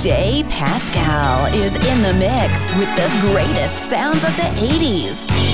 DJ Pascal is in the mix with the greatest sounds of the 80s.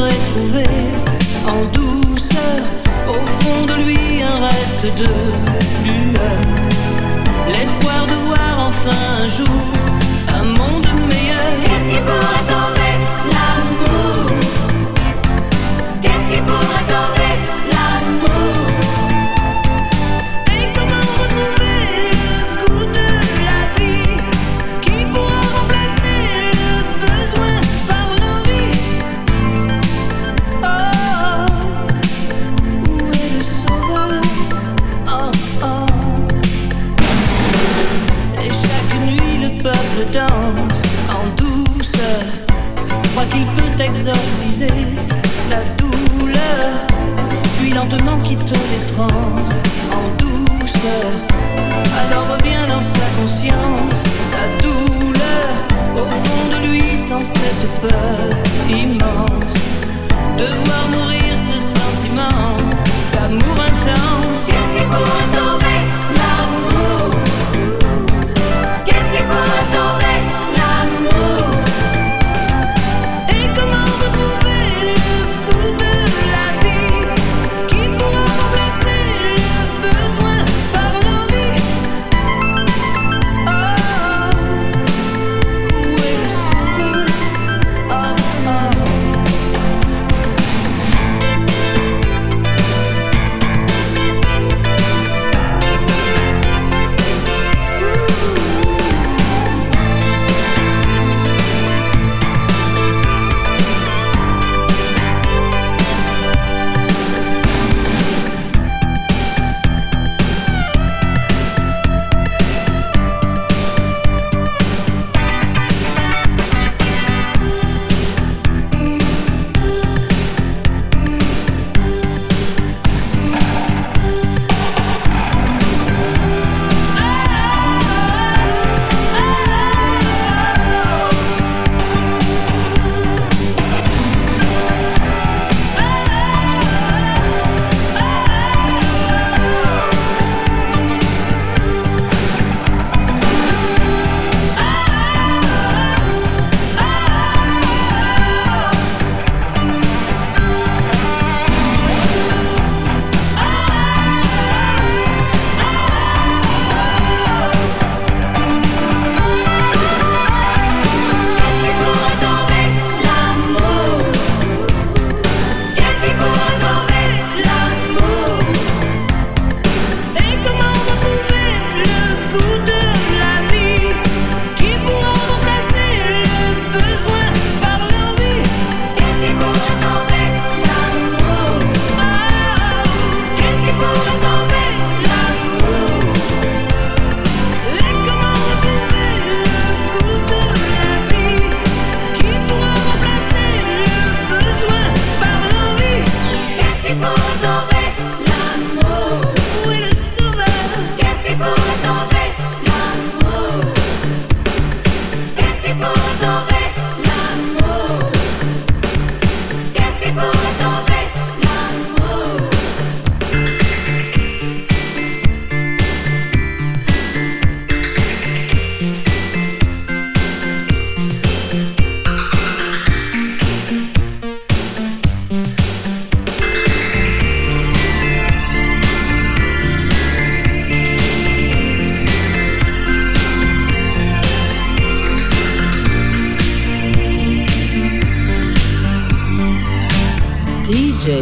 devrait trouver en douceur au fond de lui un reste de lueur. L'espoir de voir enfin un jour un monde meilleur. Qu'est-ce qui pourrait sauver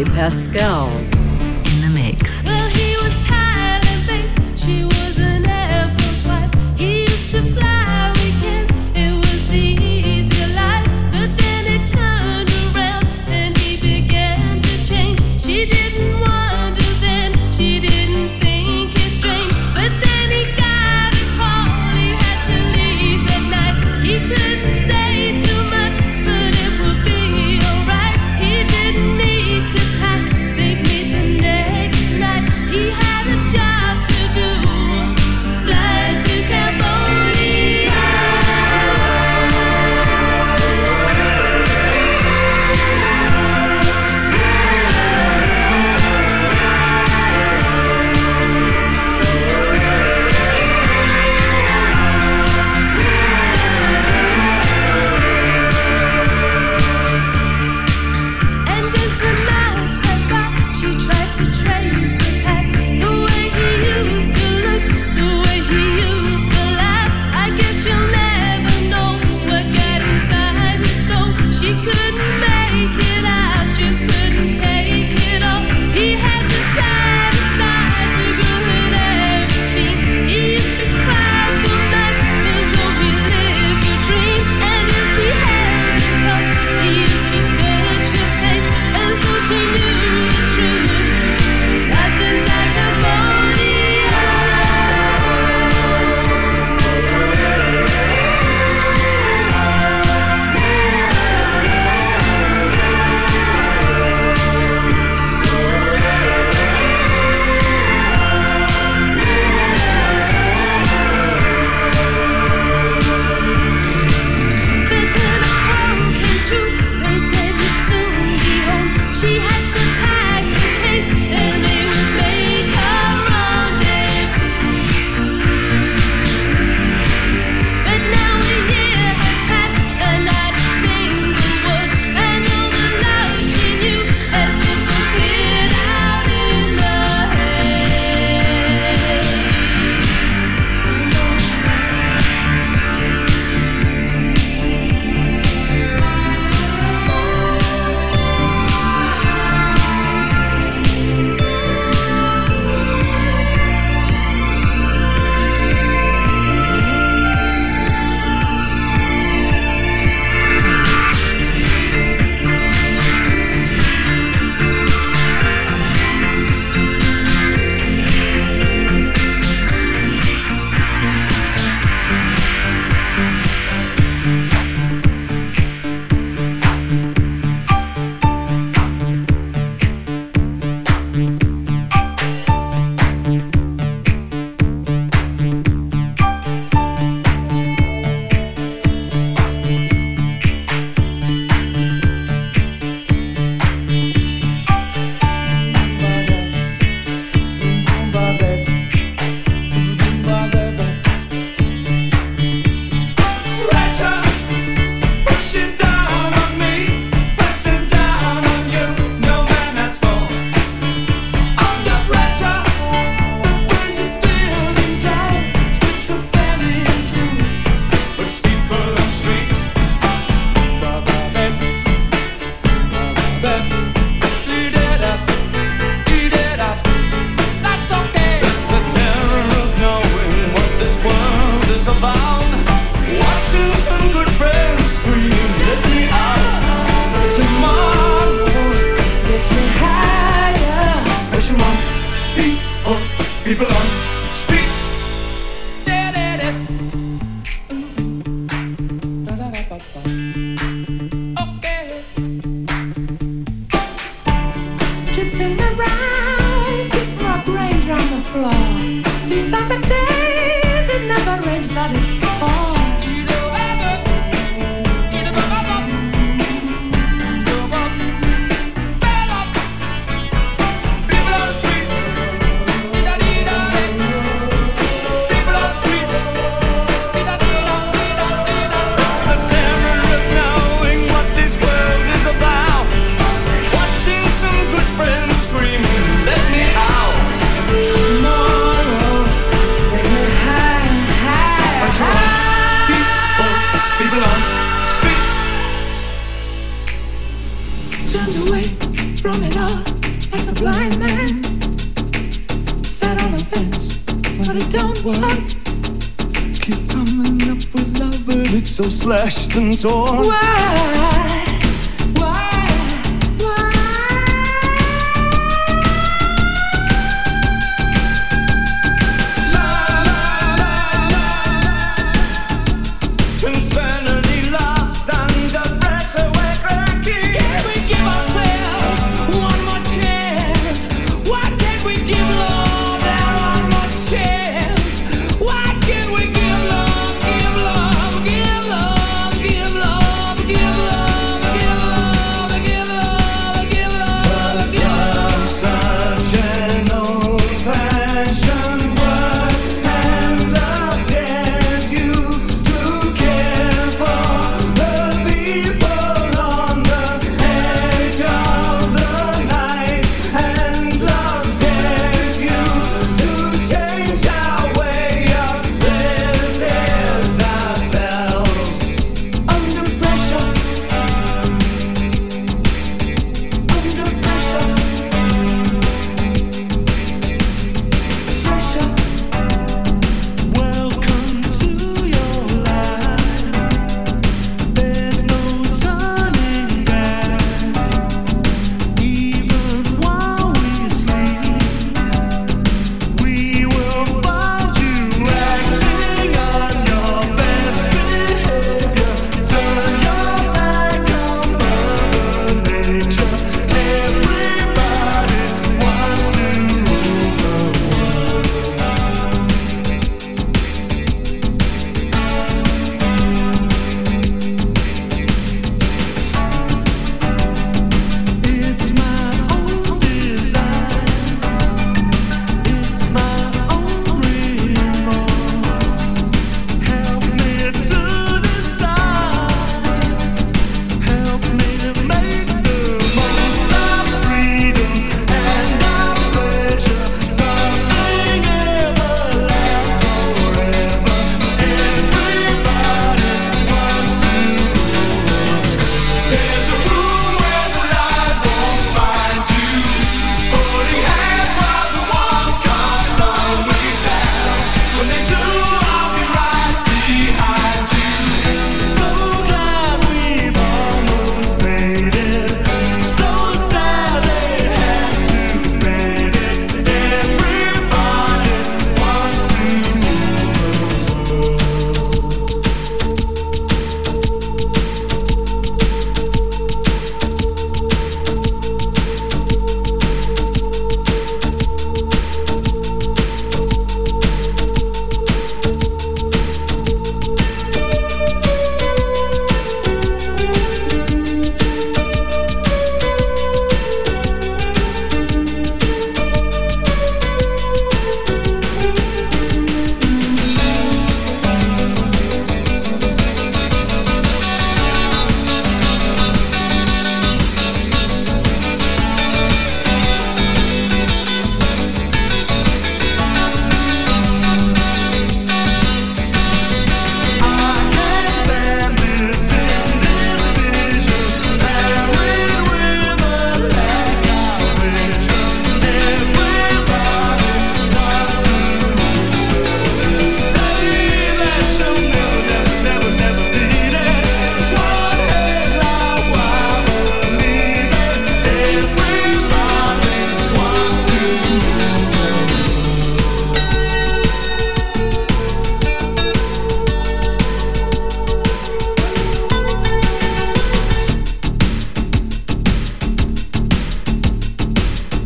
Pascal.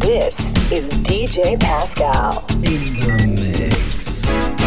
This is DJ Pascal. In the mix.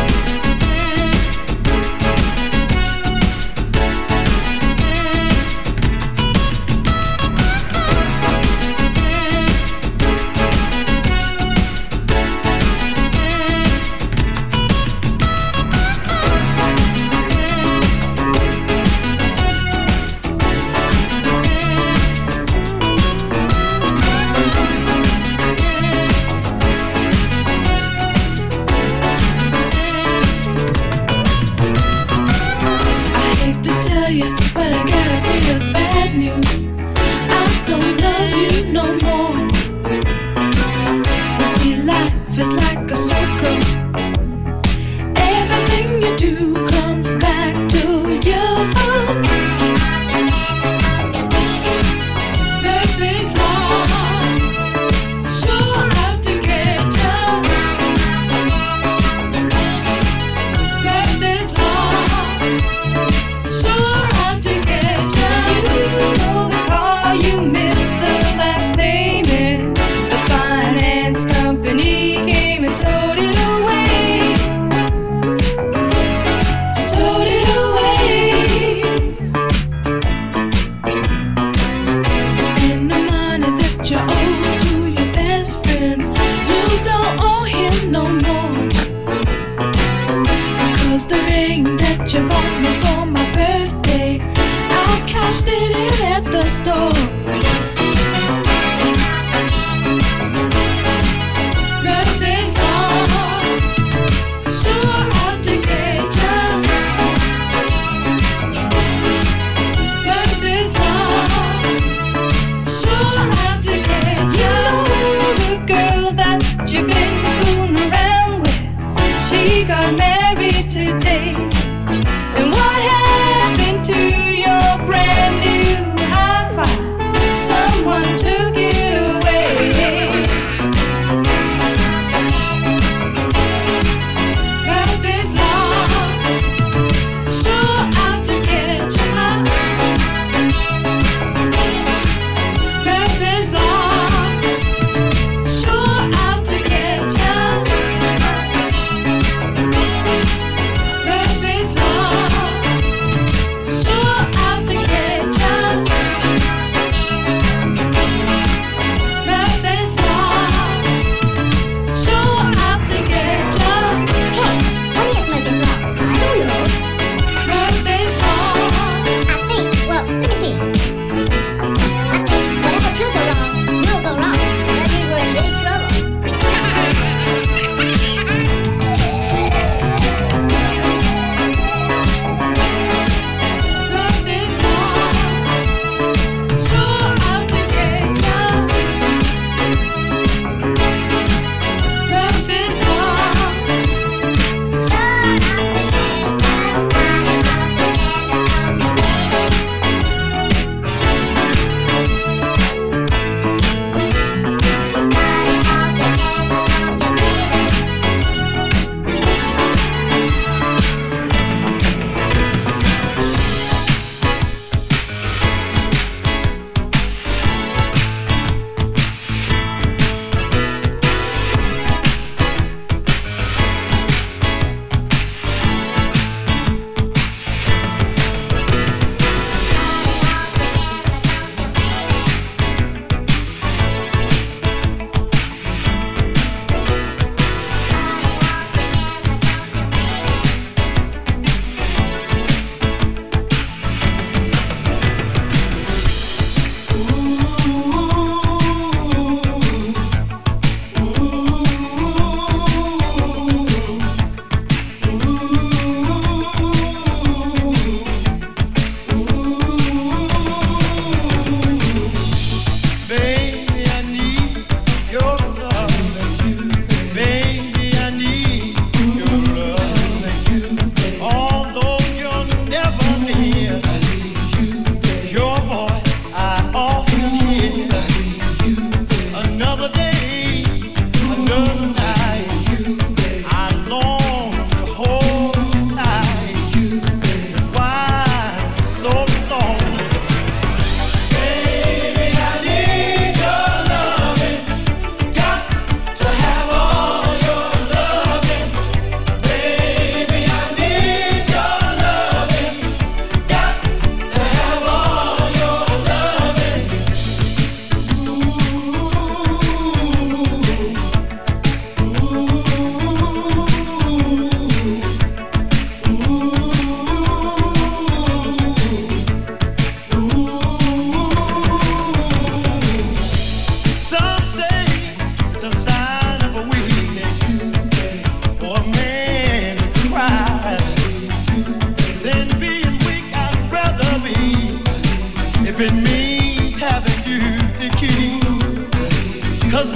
if it means having you to keep. Cause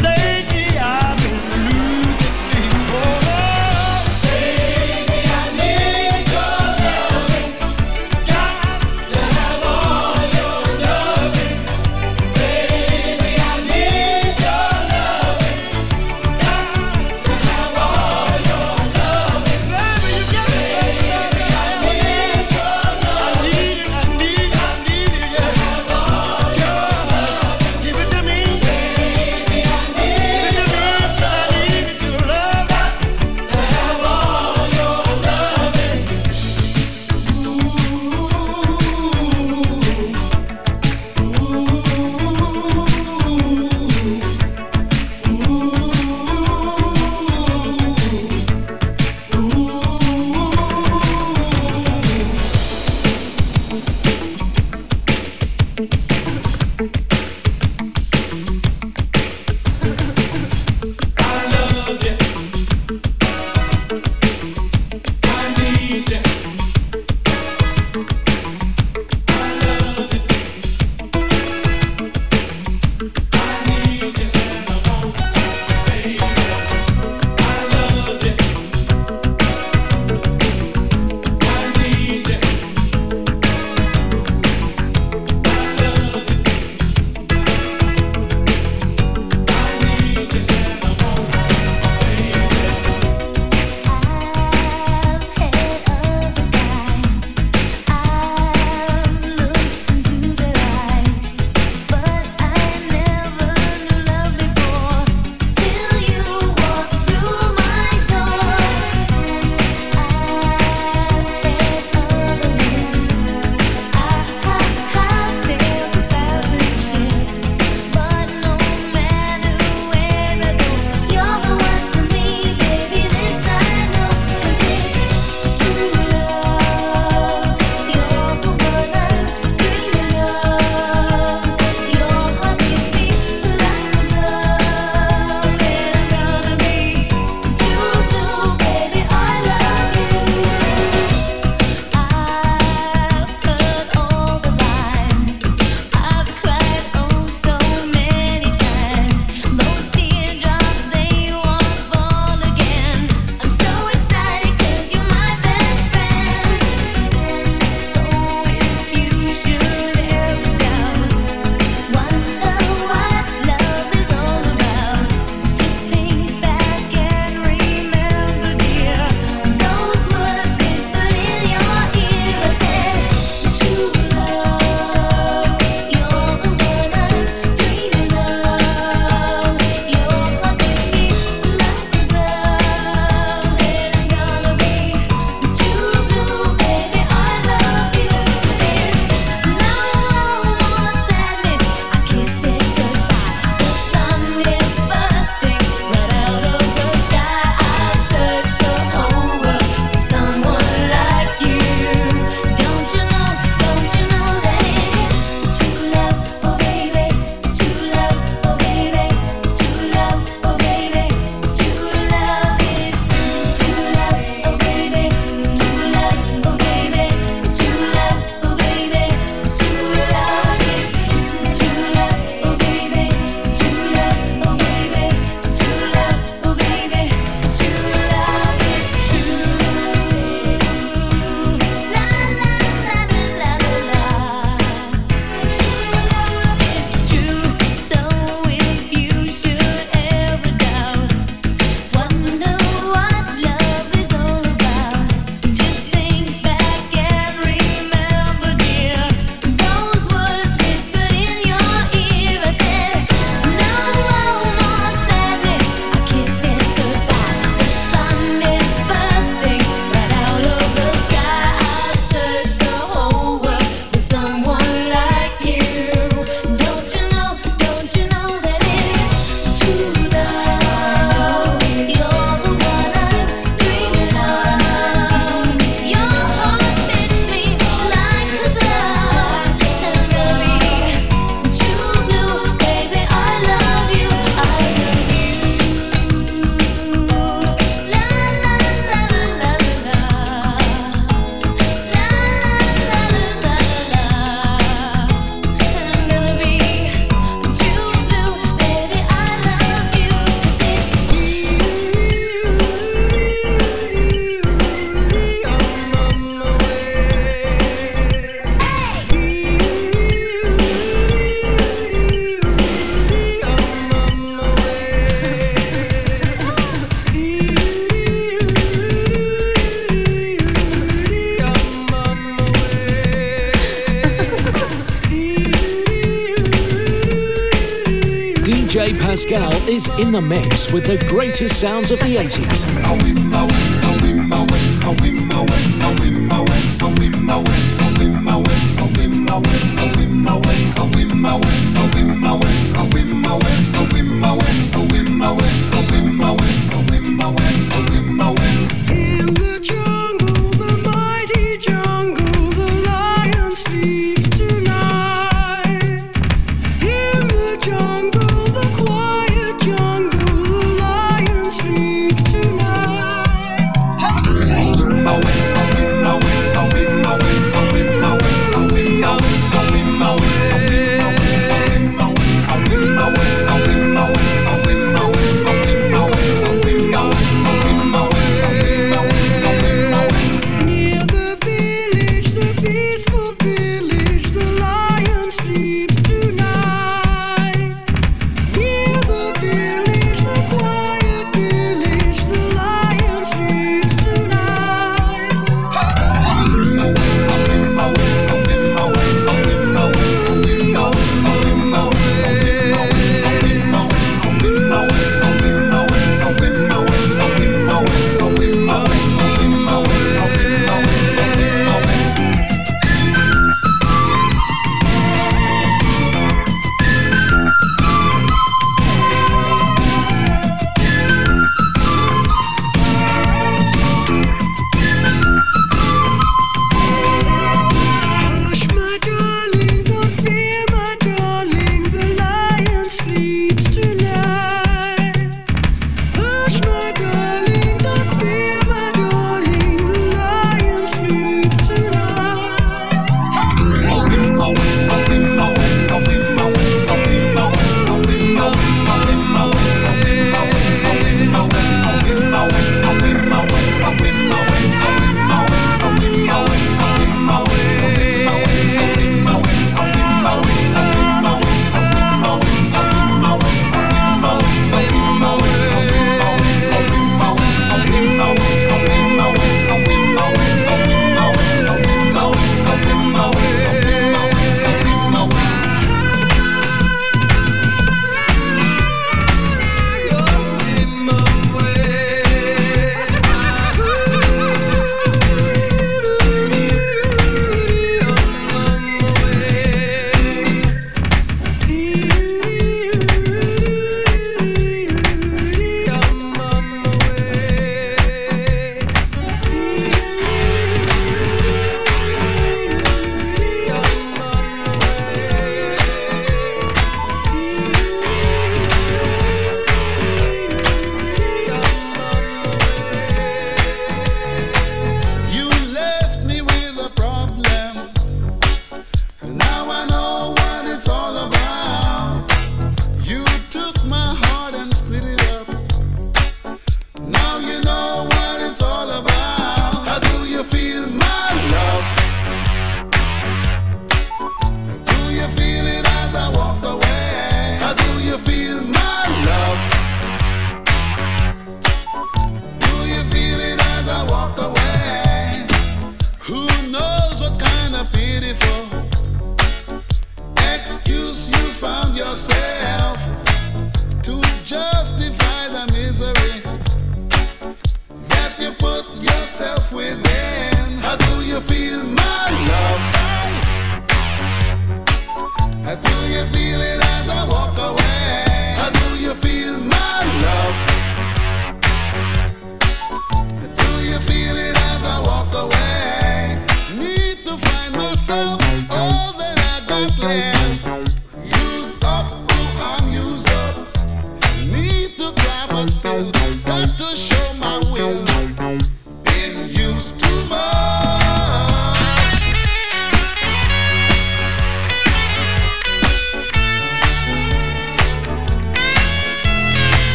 in the mix with the greatest sounds of the 80s.